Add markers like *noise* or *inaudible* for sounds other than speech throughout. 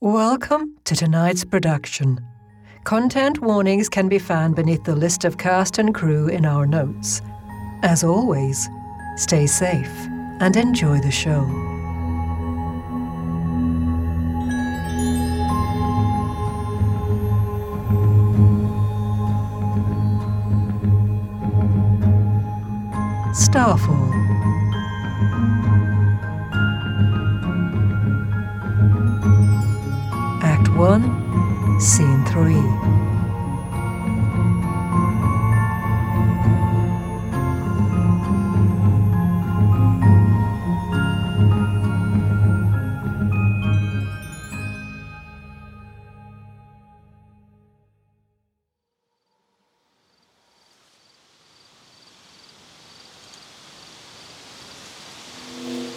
Welcome to tonight's production. Content warnings can be found beneath the list of cast and crew in our notes. As always, stay safe and enjoy the show. Starfall. 1, Scene 3.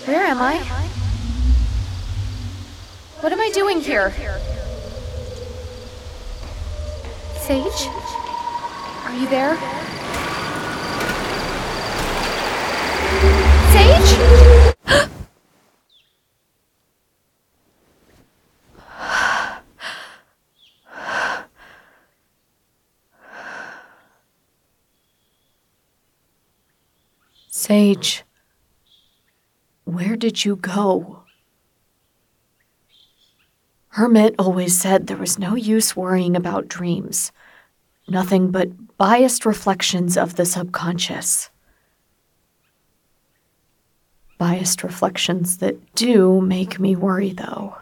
Where am I? What am I doing here? Sage? Are you there? Sage? Sage. Where did you go? Hermit always said there was no use worrying about dreams. Nothing but biased reflections of the subconscious. Biased reflections that do make me worry, though.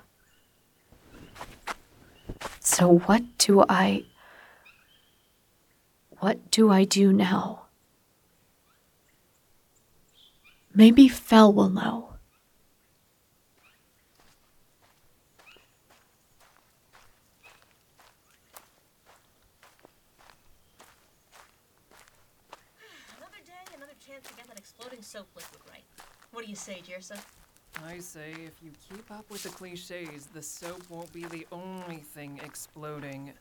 So, what do I. What do I do now? Maybe Fel will know. Another day, another chance to get that exploding soap liquid right. What do you say, Jirsa? I say if you keep up with the cliches, the soap won't be the only thing exploding.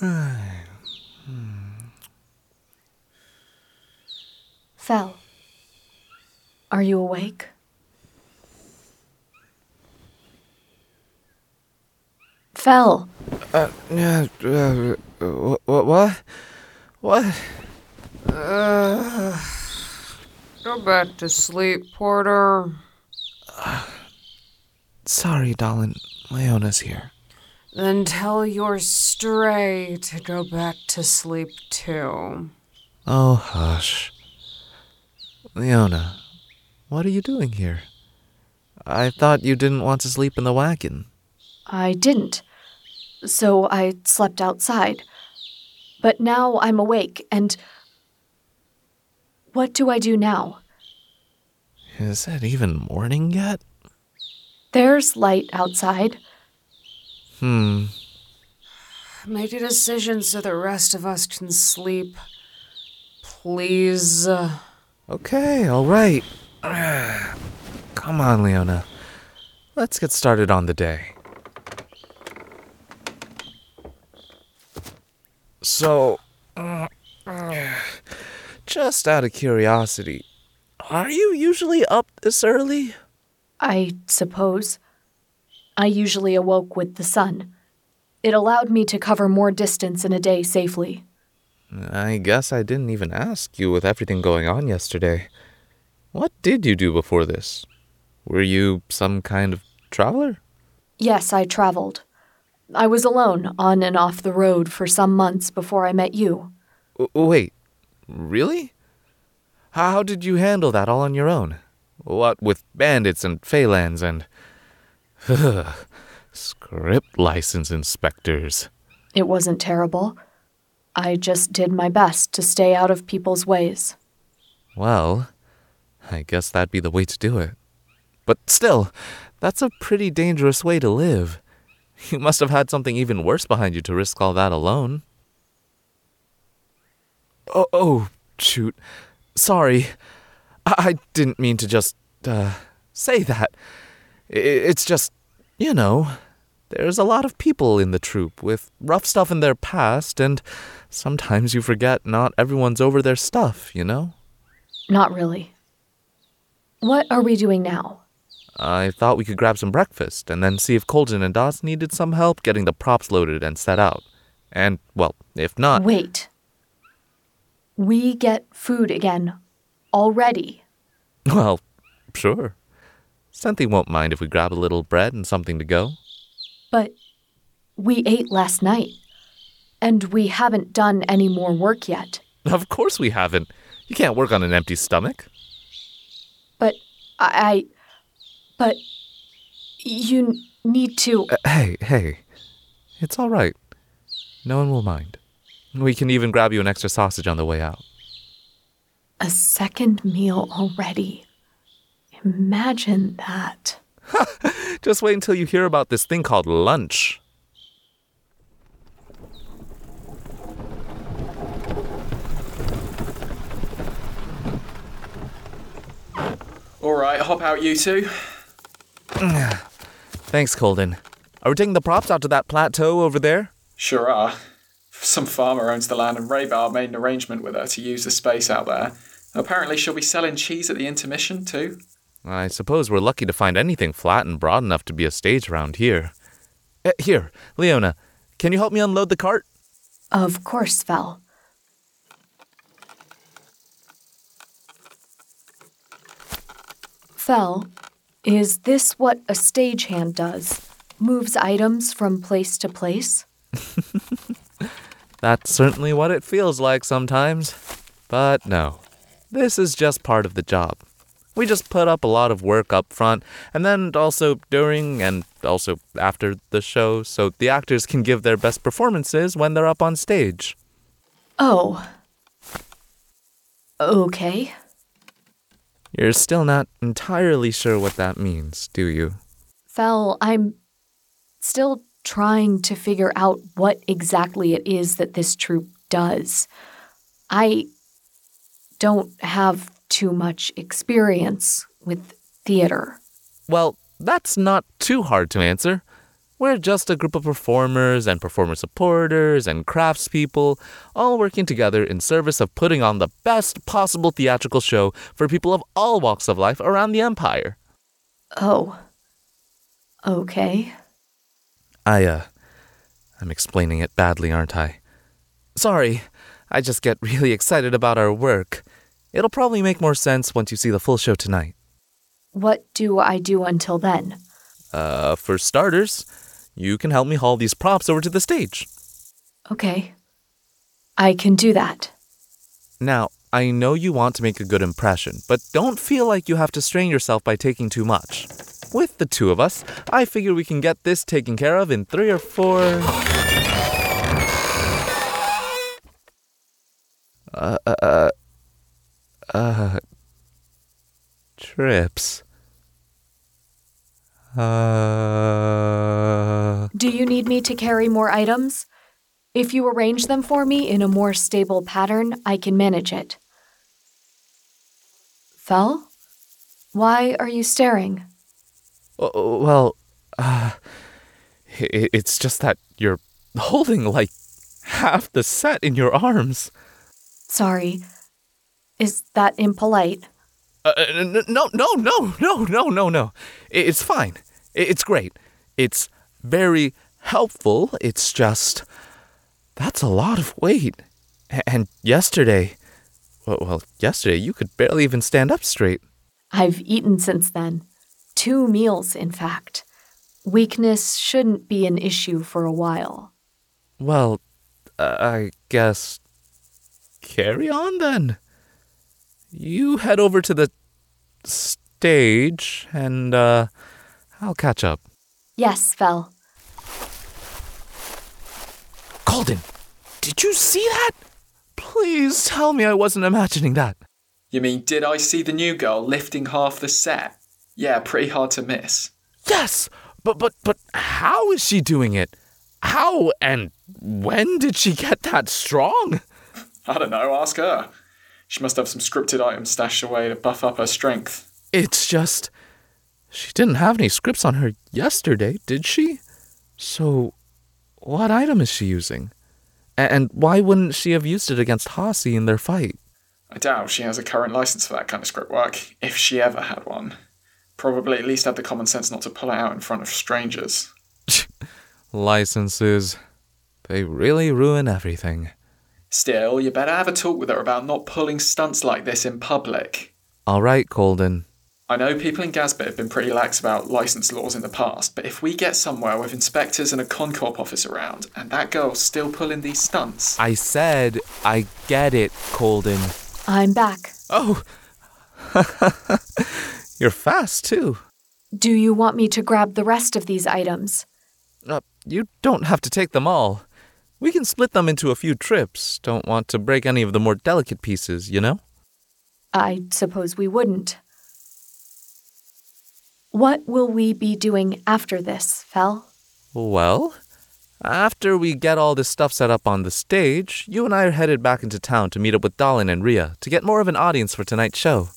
*sighs* Hmm. Fel, are you awake? Fel, Uh, yeah, uh, what, what? What? Uh, go back to sleep, Porter. *sighs* Sorry, darling. Leona's here. Then tell your stray to go back to sleep too. Oh, hush. Leona, what are you doing here? I thought you didn't want to sleep in the wagon. I didn't. So I slept outside. But now I'm awake, and. What do I do now? Is it even morning yet? There's light outside. Hmm. Make a decision so the rest of us can sleep. Please. Okay, all right. *sighs* Come on, Leona. Let's get started on the day. So, just out of curiosity, are you usually up this early? I suppose. I usually awoke with the sun. It allowed me to cover more distance in a day safely. I guess I didn't even ask you with everything going on yesterday. What did you do before this? Were you some kind of traveler? Yes, I traveled. I was alone on and off the road for some months before I met you. W- wait, really? How did you handle that all on your own? What with bandits and Phalans and. *laughs* script license inspectors. It wasn't terrible. I just did my best to stay out of people's ways. Well, I guess that'd be the way to do it. But still, that's a pretty dangerous way to live. *laughs* You must have had something even worse behind you to risk all that alone. Oh, oh shoot. Sorry. I, I didn't mean to just, uh, say that. I- it's just, you know, There's a lot of people in the troupe with rough stuff in their past, and sometimes you forget not everyone's over their stuff, you know? Not really. What are we doing now? I thought we could grab some breakfast and then see if Colden and Dawes needed some help getting the props loaded and set out. And, well, if not. Wait. We get food again. Already. *laughs* Well, sure. Cynthia won't mind if we grab a little bread and something to go. But we ate last night. And we haven't done any more work yet. Of course we haven't. You can't work on an empty stomach. But I. I but you need to. Uh, hey, hey. It's all right. No one will mind. We can even grab you an extra sausage on the way out. A second meal already. Imagine that. *laughs* Just wait until you hear about this thing called lunch. All right, hop out, you two. Thanks, Colden. Are we taking the props out to that plateau over there? Sure are. Some farmer owns the land, and Raybar made an arrangement with her to use the space out there. Apparently, she'll be selling cheese at the intermission too. I suppose we're lucky to find anything flat and broad enough to be a stage around here. Eh, here, Leona, can you help me unload the cart? Of course, Val. Fel, is this what a stagehand does? Moves items from place to place? *laughs* That's certainly what it feels like sometimes. But no, this is just part of the job. We just put up a lot of work up front, and then also during and also after the show, so the actors can give their best performances when they're up on stage. Oh. Okay. You're still not entirely sure what that means, do you? Fel, I'm still trying to figure out what exactly it is that this troupe does. I don't have too much experience with theater. Well, that's not too hard to answer. We're just a group of performers and performer supporters and craftspeople, all working together in service of putting on the best possible theatrical show for people of all walks of life around the empire. Oh. Okay. I, uh, I'm explaining it badly, aren't I? Sorry, I just get really *laughs* excited about our work. It'll probably make more sense once you see the full show tonight. What do I do until then? Uh, for starters, you can help me haul these props over to the stage. Okay. I can do that. Now, I know you want to make a good impression, but don't feel like you have to strain yourself by taking too much. With the two of us, I figure we can get this taken care of in three or four. Uh, uh, uh, uh, trips. Uh, Do you need me to carry more items? If you arrange them for me in a more stable pattern, I can manage it. Fel? Why are you staring? Well, uh, it's just that you're holding like half the set in your arms. Sorry. Is that impolite? Uh, uh, no, no, no, no, no, no, no. It's fine. It's great. It's very helpful. It's just that's a lot of weight. And yesterday, well, yesterday you could barely even stand up straight. I've eaten since then. Two meals, in fact. Weakness shouldn't be an issue for a while. Well, uh, I guess carry on then. You head over to the stage and uh I'll catch up. Yes, Fel. Colden, did you see that? Please tell me I wasn't imagining that. You mean, did I see the new girl lifting half the set? Yeah, pretty hard to miss. Yes, but but but how is she doing it? How and when did she get that strong? *laughs* I don't know, ask her. She must have some scripted items stashed away to buff up her strength. It's just she didn't have any scripts on her yesterday, did she? So, what item is she using? And why wouldn't she have used it against Hasi in their fight? I doubt she has a current license for that kind of script work, if she ever had one. Probably at least had the common sense not to pull it out in front of strangers. *laughs* Licenses. They really ruin everything. Still, you better have a talk with her about not pulling stunts like this in public. All right, Colden. I know people in Gazbit have been pretty lax about license laws in the past, but if we get somewhere with inspectors and a Concorp office around, and that girl's still pulling these stunts, I said I get it, Colden. I'm back. Oh! *laughs* You're fast, too. Do you want me to grab the rest of these items? Uh, you don't have to take them all. We can split them into a few trips. Don't want to break any of the more delicate pieces, you know? I suppose we wouldn't. What will we be doing after this, Fel? Well, after we get all this stuff set up on the stage, you and I are headed back into town to meet up with Dalin and Ria to get more of an audience for tonight's show.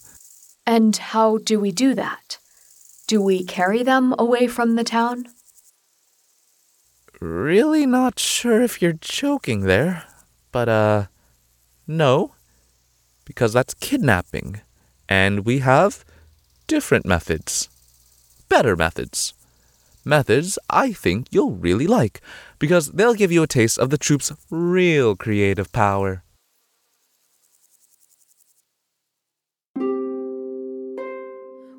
And how do we do that? Do we carry them away from the town? Really not sure if you're joking there, but, uh, no. Because that's kidnapping. And we have different methods. Better methods. Methods I think you'll really like, because they'll give you a taste of the troupe's real creative power.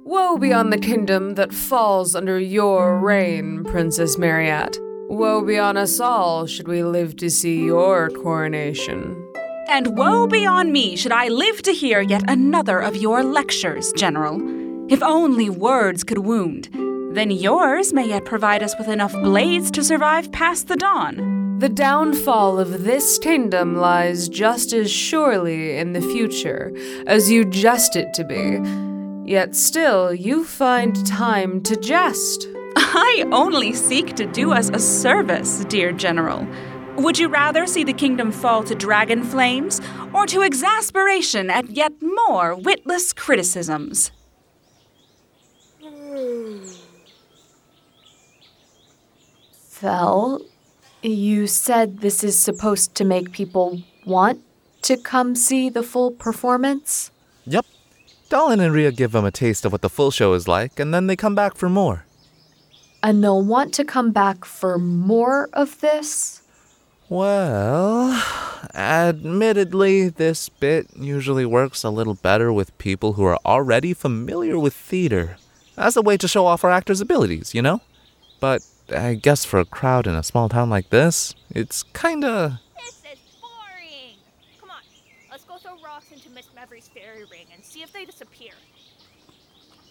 Woe be on the kingdom that falls under your reign, Princess Mariette. Woe be on us all should we live to see your coronation. And woe be on me should I live to hear yet another of your lectures, General. If only words could wound, then yours may yet provide us with enough blades to survive past the dawn. The downfall of this kingdom lies just as surely in the future as you jest it to be. Yet still, you find time to jest. I only seek to do us a service, dear General. Would you rather see the kingdom fall to dragon flames or to exasperation at yet more witless criticisms? Fel, you said this is supposed to make people want to come see the full performance? Yep. Dalin and Ria give them a taste of what the full show is like, and then they come back for more. And they'll want to come back for more of this? Well, admittedly, this bit usually works a little better with people who are already familiar with theater, as a way to show off our actors' abilities, you know? But I guess for a crowd in a small town like this, it's kinda. This is boring. Come on, let's go throw rocks into Miss Mevry's fairy ring and see if they disappear.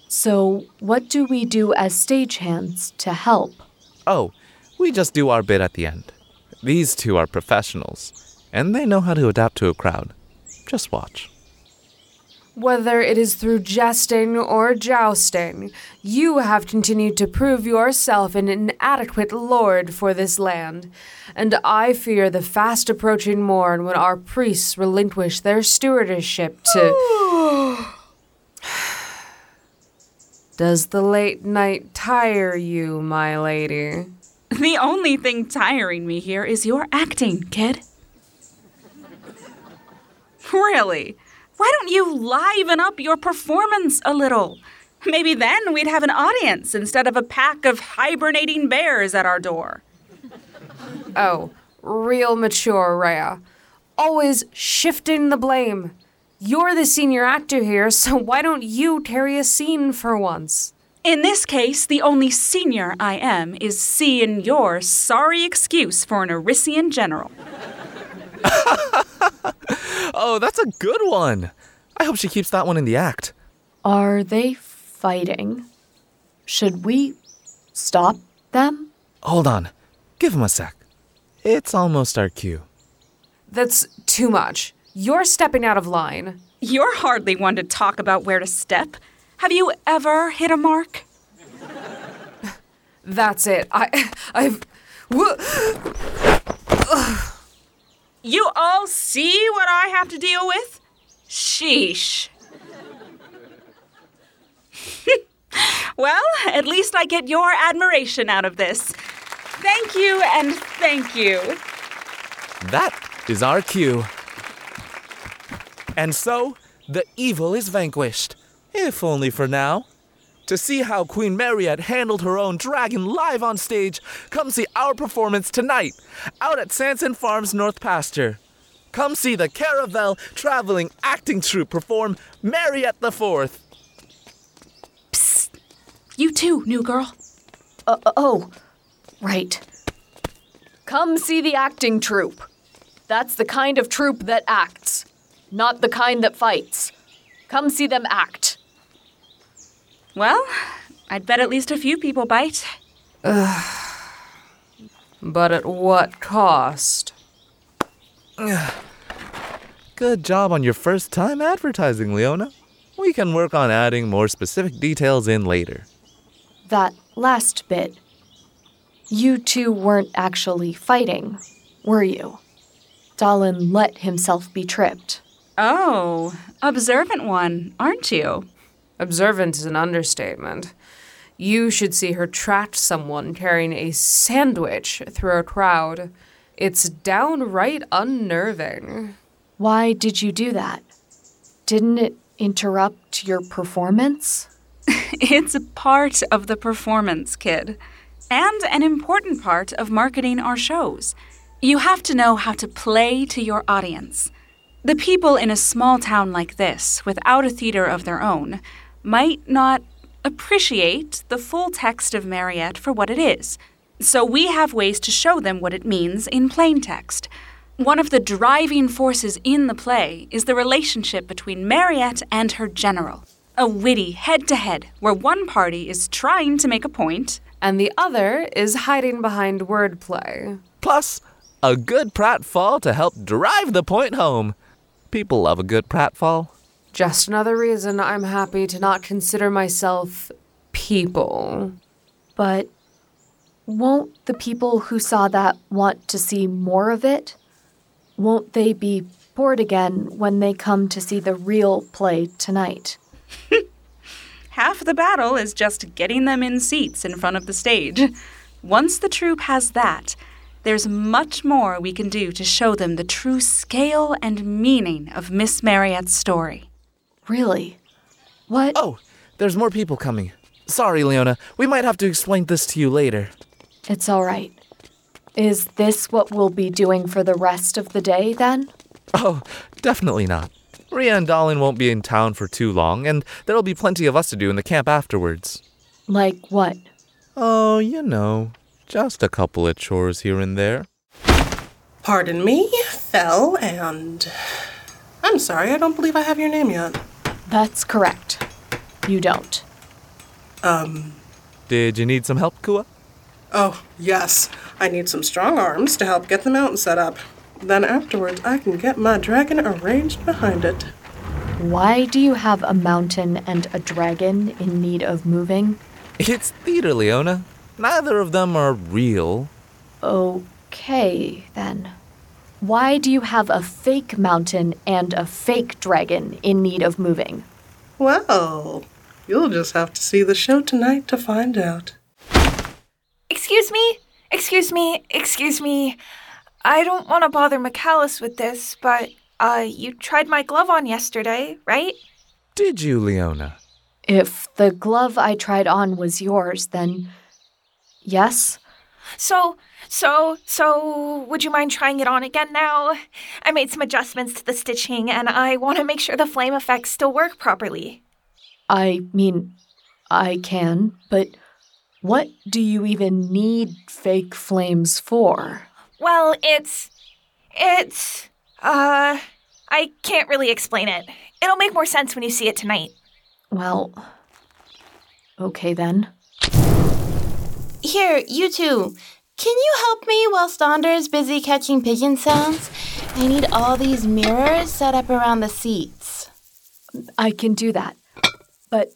So, what do we do as stagehands to help? Oh, we just do our bit at the end. These two are professionals, and they know how to adapt to a crowd. Just watch. Whether it is through jesting or jousting, you have continued to prove yourself an inadequate lord for this land, and I fear the fast approaching morn when our priests relinquish their stewardship to. *sighs* Does the late night tire you, my lady? The only thing tiring me here is your acting, kid. Really? Why don't you liven up your performance a little? Maybe then we'd have an audience instead of a pack of hibernating bears at our door. Oh, real mature, Ria. Always shifting the blame. You're the senior actor here, so why don't you carry a scene for once? In this case, the only senior I am is seeing your sorry excuse for an Arisian general. *laughs* Oh, that's a good one! I hope she keeps that one in the act. Are they fighting? Should we stop them? Hold on. Give him a sec. It's almost our cue. That's too much. You're stepping out of line. You're hardly one to talk about where to step. Have you ever hit a mark? That's it. I, I've. Wha- You all see what I have to deal with? Sheesh. *laughs* well, at least I get your admiration out of this. Thank you and thank you. That is our cue. And so, the evil is vanquished, if only for now. To see how Queen Mariette handled her own dragon live on stage, come see our performance tonight, out at Sanson Farms North Pasture. Come see the Caravel Traveling Acting Troupe perform Mariette the Fourth. You too, new girl. Uh, oh, right. Come see the acting troupe. That's the kind of troupe that acts, not the kind that fights. Come see them act. Well, I'd bet at least a few people bite. Ugh. But at what cost? Good job on your first time advertising, Leona. We can work on adding more specific details in later. That last bit. You two weren't actually fighting, were you? Dalin let himself be tripped. Oh, observant one, aren't you? Observant is an understatement. You should see her track someone carrying a sandwich through a crowd. It's downright unnerving. Why did you do that? Didn't it interrupt your performance? *laughs* It's a part of the performance, kid, and an important part of marketing our shows. You have to know how to play to your audience. The people in a small town like this, without a theater of their own, might not appreciate the full text of Mariette for what it is. So we have ways to show them what it means in plain text. One of the driving forces in the play is the relationship between Mariette and her general. A witty head to head where one party is trying to make a point And the other is hiding behind wordplay. Plus, a good pratfall to help drive the point home. People love a good pratfall. Just another reason I'm happy to not consider myself people. But won't the people who saw that want to see more of it? Won't they be bored again when they come to see the real play tonight? *laughs* Half the battle is just getting them in seats in front of the stage. Once the troupe has that, there's much more we can do to show them the true scale and meaning of Miss Marriott's story. Really? What? Oh, there's more people coming. Sorry, Leona. We might have to explain this to you later. It's all right. Is this what we'll be doing for the rest of the day then? Oh, definitely not. Ria and Dalin won't be in town for too long, and there'll be plenty of us to do in the camp afterwards. Like what? Oh, you know, just a couple of chores here and there. Pardon me, Fel, and. I'm sorry, I don't believe I have your name yet. That's correct. You don't. Um, Did you need some help, Kua? oh, yes. I need some strong arms to help get the mountain set up. Then afterwards, I can get my dragon arranged behind it. Why do you have a mountain and a dragon in need of moving? It's theater, Leona. Neither of them are real. Okay, then. Why do you have a fake mountain and a fake dragon in need of moving? Well, you'll just have to see the show tonight to find out. Excuse me? Excuse me? Excuse me? I don't want to bother McAllis with this, but, uh, you tried my glove on yesterday, right? Did you, Leona? If the glove I tried on was yours, then yes. So, so, so, would you mind trying it on again now? I made some adjustments to the stitching, and I want to make sure the flame effects still work properly. I mean, I can, but what do you even need fake flames for? Well, it's. It's. Uh. I can't really explain it. It'll make more sense when you see it tonight. Well, okay then. Here, you two. Can you help me while is busy catching pigeon sounds? I need all these mirrors set up around the seats. I can do that. But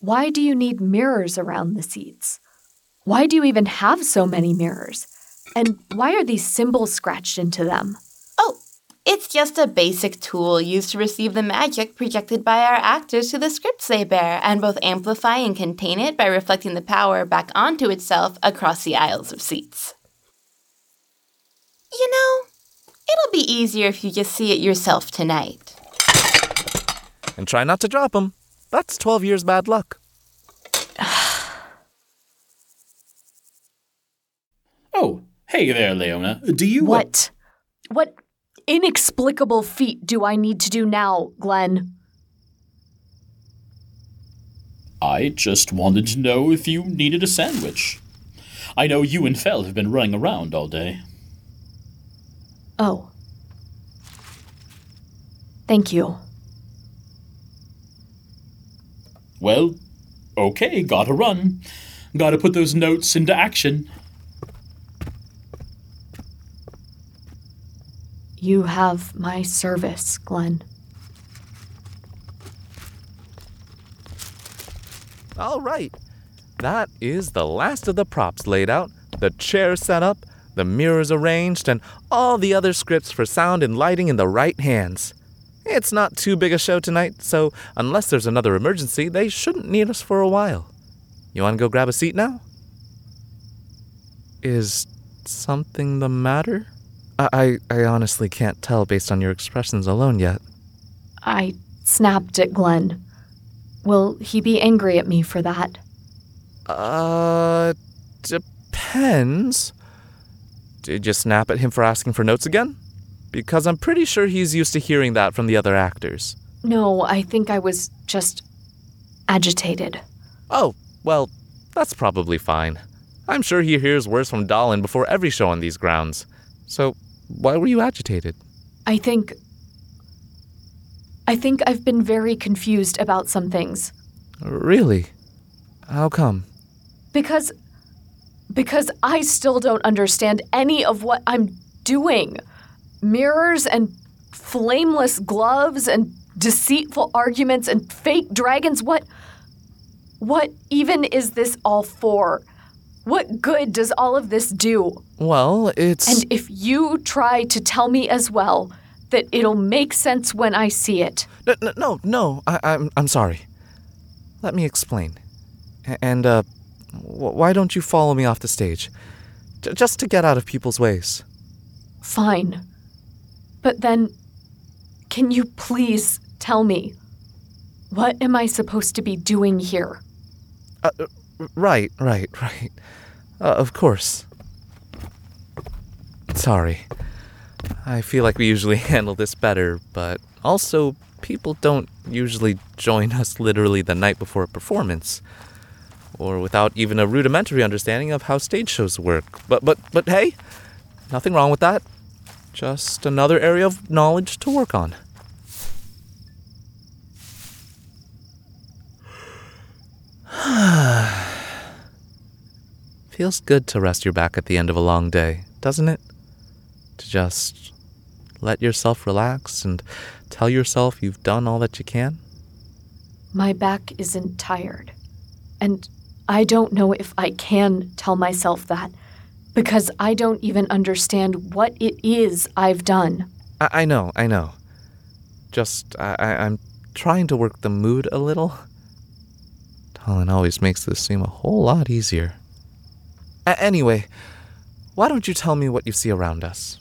why do you need mirrors around the seats? Why do you even have so many mirrors? And why are these symbols scratched into them? It's It's just a basic tool used to receive the magic projected by our actors to the scripts they bear, and both amplify and contain it by reflecting the power back onto itself across the aisles of seats. You know, it'll be easier if you just see it yourself tonight. And try not to drop 'em. That's 12 years bad luck. *sighs* Oh, hey there, Leona. Do you. What? What inexplicable feat do I need to do now, Glenn? I just wanted to know if you needed a sandwich. I know you and Fel have been running around all day. Oh. Thank you. Well, okay, gotta run. Gotta put those notes into action. You have my service, Glenn. All right. That is the last of the props laid out, the chairs set up, the mirrors arranged, and all the other scripts for sound and lighting in the right hands. It's not too big a show tonight, so unless there's another emergency, they shouldn't need us for a while. You want to go grab a seat now? Is something the matter? I, I, honestly can't tell based on your expressions alone yet. I snapped at Glenn. Will he be angry at me for that? Uh, depends. Did you snap at him for asking for notes again? Because I'm pretty sure he's used to hearing that from the other actors. No, I think I was just agitated. Oh, well, that's probably fine. I'm sure he hears worse from Dalin before every show on these grounds. So, why were you agitated? I think. I think I've been very confused about some things. Really? How come? Because. Because I still don't understand any of what I'm doing. Mirrors and flameless gloves and deceitful arguments and fake dragons. What. What even is this all for? What good does all of this do? Well, it's. And if you try to tell me as well that it'll make sense when I see it. No, no, no, no I, I'm, I'm sorry. Let me explain. And, uh, why don't you follow me off the stage? J- just to get out of people's ways. Fine. But then, can you please tell me what am I supposed to be doing here? Uh, uh, right, right, right. Uh, of course. Sorry. I feel like we usually *laughs* handle this better, but also, people don't usually join us literally the night before a performance. Or without even a rudimentary understanding of how stage shows work. But, but, but hey, nothing wrong with that. Just another area of knowledge to work on. Feels good to rest your back at the end of a long day, doesn't it? To just let yourself relax and tell yourself you've done all that you can. My back isn't tired. And I don't know if I can tell myself that because I don't even understand what it is I've done. I, I know, I know. Just, I, I, I'm trying to work the mood a little. Talon always makes this seem a whole lot easier. A- anyway, why don't you tell me what you see around us?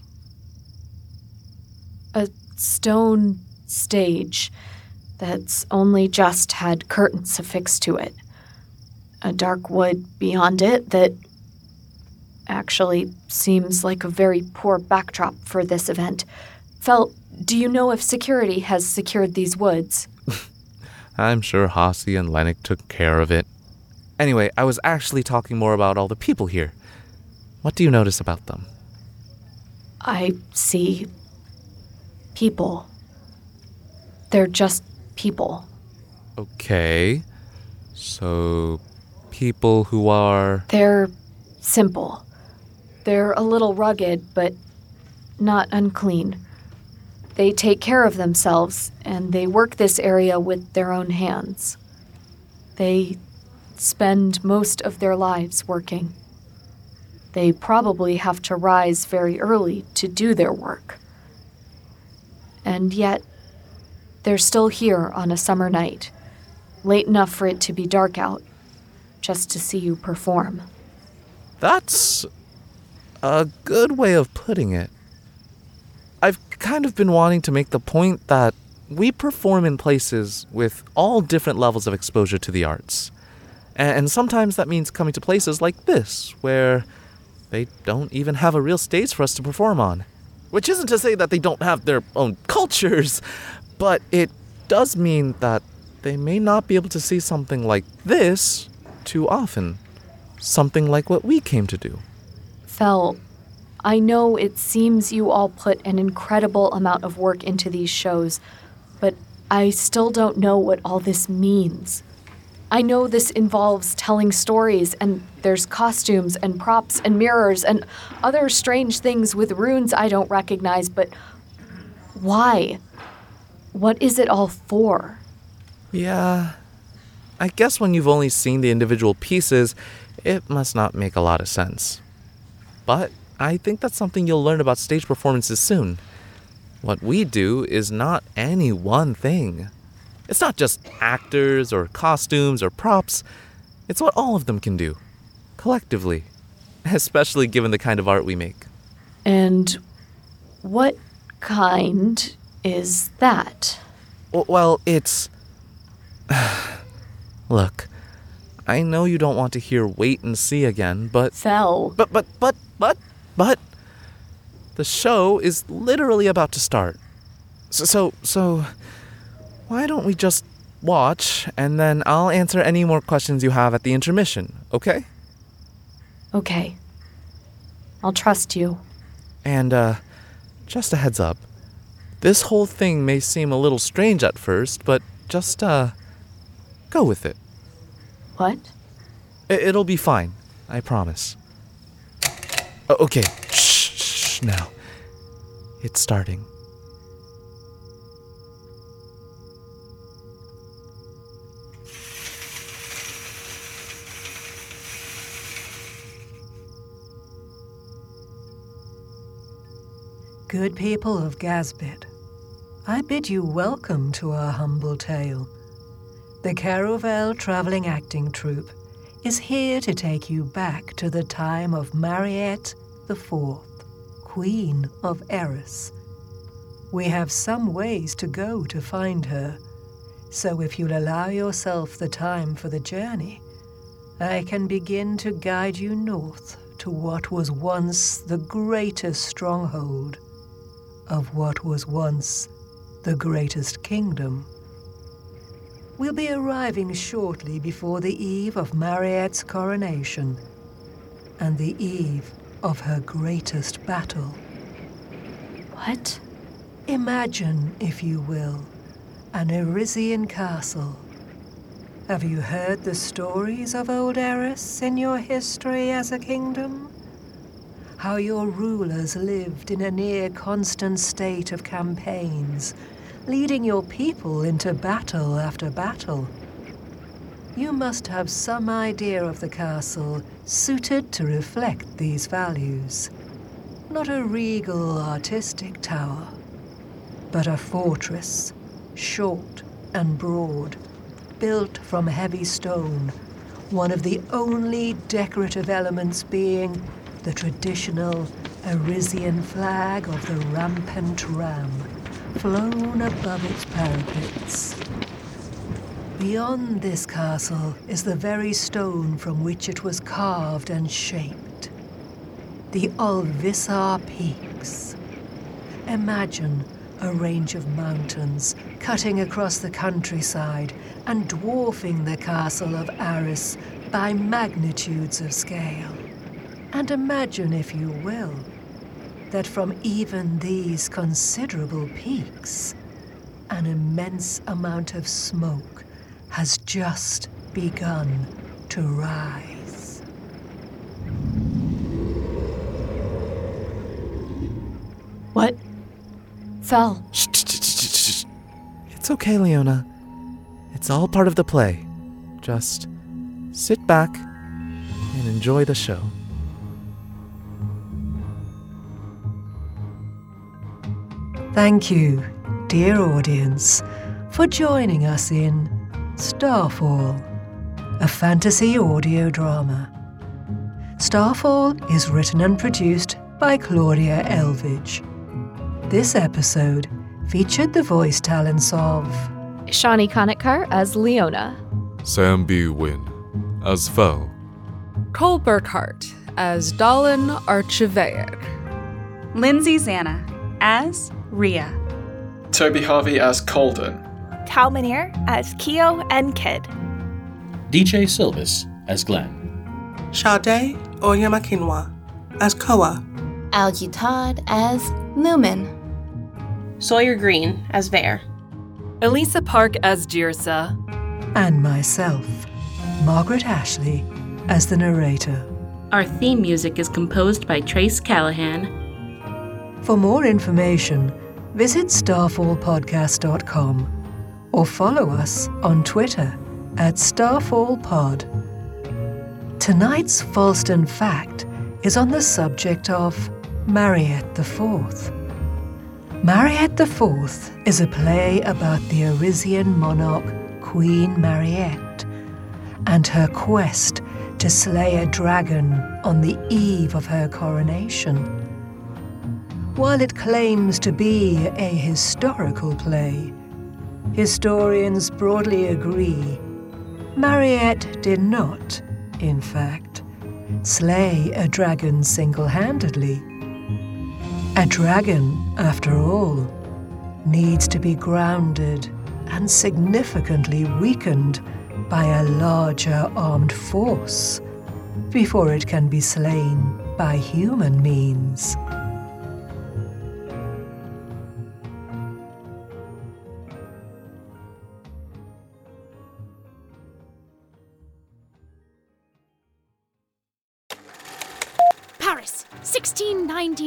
A stone stage that's only just had curtains affixed to it. A dark wood beyond it that actually seems like a very poor backdrop for this event. Fel, do you know if security has secured these woods? *laughs* I'm sure Hossie and Lennox took care of it. Anyway, I was actually talking more about all the people here. What do you notice about them? I see people. They're just people. Okay. So, people who are. They're simple. They're a little rugged, but not unclean. They take care of themselves, and they work this area with their own hands. They spend most of their lives working. They probably have to rise very early to do their work. And yet, they're still here on a summer night, late enough for it to be dark out, just to see you perform. That's a good way of putting it. I've kind of been wanting to make the point that we perform in places with all different levels of exposure to the arts. And sometimes that means coming to places like this, where they don't even have a real stage for us to perform on. Which isn't to say that they don't have their own *laughs* cultures, but it does mean that they may not be able to see something like this too often. Something like what we came to do. Fel, I know it seems you all put an incredible amount of work into these shows, but I still don't know what all this means. I know this involves telling stories, and there's costumes and props and mirrors and other strange things with runes I don't recognize, but why? What is it all for? Yeah. I guess when you've only seen the individual pieces, it must not make a lot of sense. But I think that's something you'll learn about stage performances soon. What we do is not any one thing. It's not just actors or costumes or props, it's what all of them can do, collectively, *laughs* especially given the kind of art we make. And what kind is that? Well, it's. *sighs* Look, I know you don't want to hear wait and see again, but. Fel. But, but, but, but, but. The show is literally about to start. So, so, so. Why don't we just watch and then I'll answer any more questions you have at the intermission, okay? Okay. I'll trust you. And, uh, just a heads up. This whole thing may seem a little strange at first, but just, uh, go with it. What? I- It'll be fine. I promise. Okay. Shh, shh, now. It's starting. Good people of Gazbit, I bid you welcome to our humble tale. The Caravel Traveling Acting Troupe is here to take you back to the time of Mariette Fourth, Queen of Eris. We have some ways to go to find her, so if you'll allow yourself the time for the journey, I can begin to guide you north to what was once the greatest stronghold of what was once the greatest kingdom. We'll be arriving shortly before the eve of Mariette's coronation and the eve of her greatest battle. What? Imagine, if you will, an Erisian castle. Have you heard the stories of old Eris in your history as a kingdom? How your rulers lived in a near constant state of campaigns, leading your people into battle after battle. You must have some idea of the castle suited to reflect these values. Not a regal artistic tower, but a fortress, short and broad, built from heavy stone, one of the only decorative elements being the traditional Arisian flag of the rampant ram, flown above its parapets. Beyond this castle is the very stone from which it was carved and shaped. The Ulvisar Peaks. Imagine a range of mountains cutting across the countryside and dwarfing the castle of Aris by magnitudes of scale. And imagine, if you will, that from even these considerable peaks, an immense amount of smoke has just begun to rise. What? Fel. It's okay, Leona. It's all part of the play. Just sit back and enjoy the show. Thank you, dear audience, for joining us in Starfall, a fantasy audio drama. Starfall is written and produced by Claudia Elvidge. This episode featured the voice talents of Shani Kanetkar as Leona, Sam B. Wynn as Fel, Cole Burkhart as Dalin Archivaic, Lindsay Zana as Ria, Toby Harvey as Colden, Talmanir as Keo and Kid. DJ Silvis as Glenn, Sade Oyamakinwa as Koa, Algie Todd as Lumen, Sawyer Green as Vare, Elisa Park as Jirsa, and myself, Margaret Ashley, as the narrator. Our theme music is composed by Trace Callahan. For more information, visit starfallpodcast.com or follow us on Twitter at starfallpod. Tonight's Falston fact is on the subject of Mariette Fourth. Mariette Fourth is a play about the Arisian monarch Queen Mariette and her quest to slay a dragon on the eve of her coronation. While it claims to be a historical play, historians broadly agree Mariette did not, in fact, slay a dragon single handedly. A dragon, after all, needs to be grounded and significantly weakened by a larger armed force before it can be slain by human means.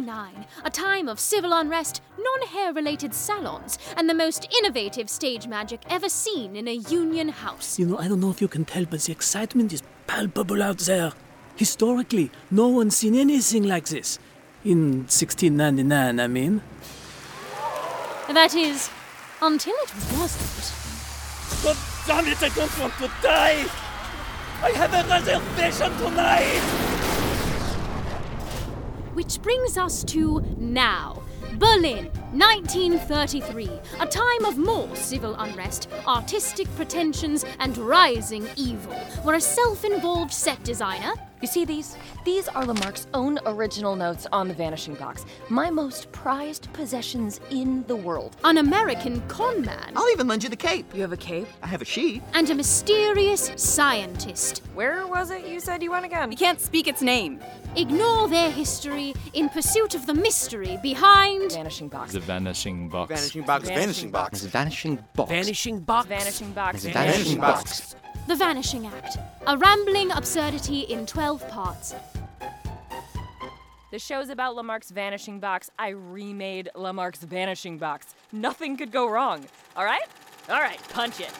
1699, a time of civil unrest, non hair related salons, and the most innovative stage magic ever seen in a union house. You know, I don't know if you can tell, but the excitement is palpable out there. Historically, no one's seen anything like this. In 1699, I mean. That is, until it wasn't. God damn it, I don't want to die! I have a reservation tonight! Which brings us to now. Berlin, 1933, a time of more civil unrest, artistic pretensions, and rising evil, where a self involved set designer. You see these? These are Lamarck's own original notes on the Vanishing Box. My most prized possessions in the world. An American con man. I'll even lend you the cape. You have a cape? I have a sheet. And a mysterious scientist. Where was it you said you went again? You can't speak its name. Ignore their history in pursuit of the mystery behind. Vanishing Box. The vanishing box. Vanishing box. Vanishing box. Vanishing box. Vanishing box. Vanishing box. Vanishing box. The Vanishing Act. A rambling absurdity in 12 parts. The show's about Lamarck's Vanishing Box. I remade Lamarck's Vanishing Box. Nothing could go wrong. All right? All right, punch it.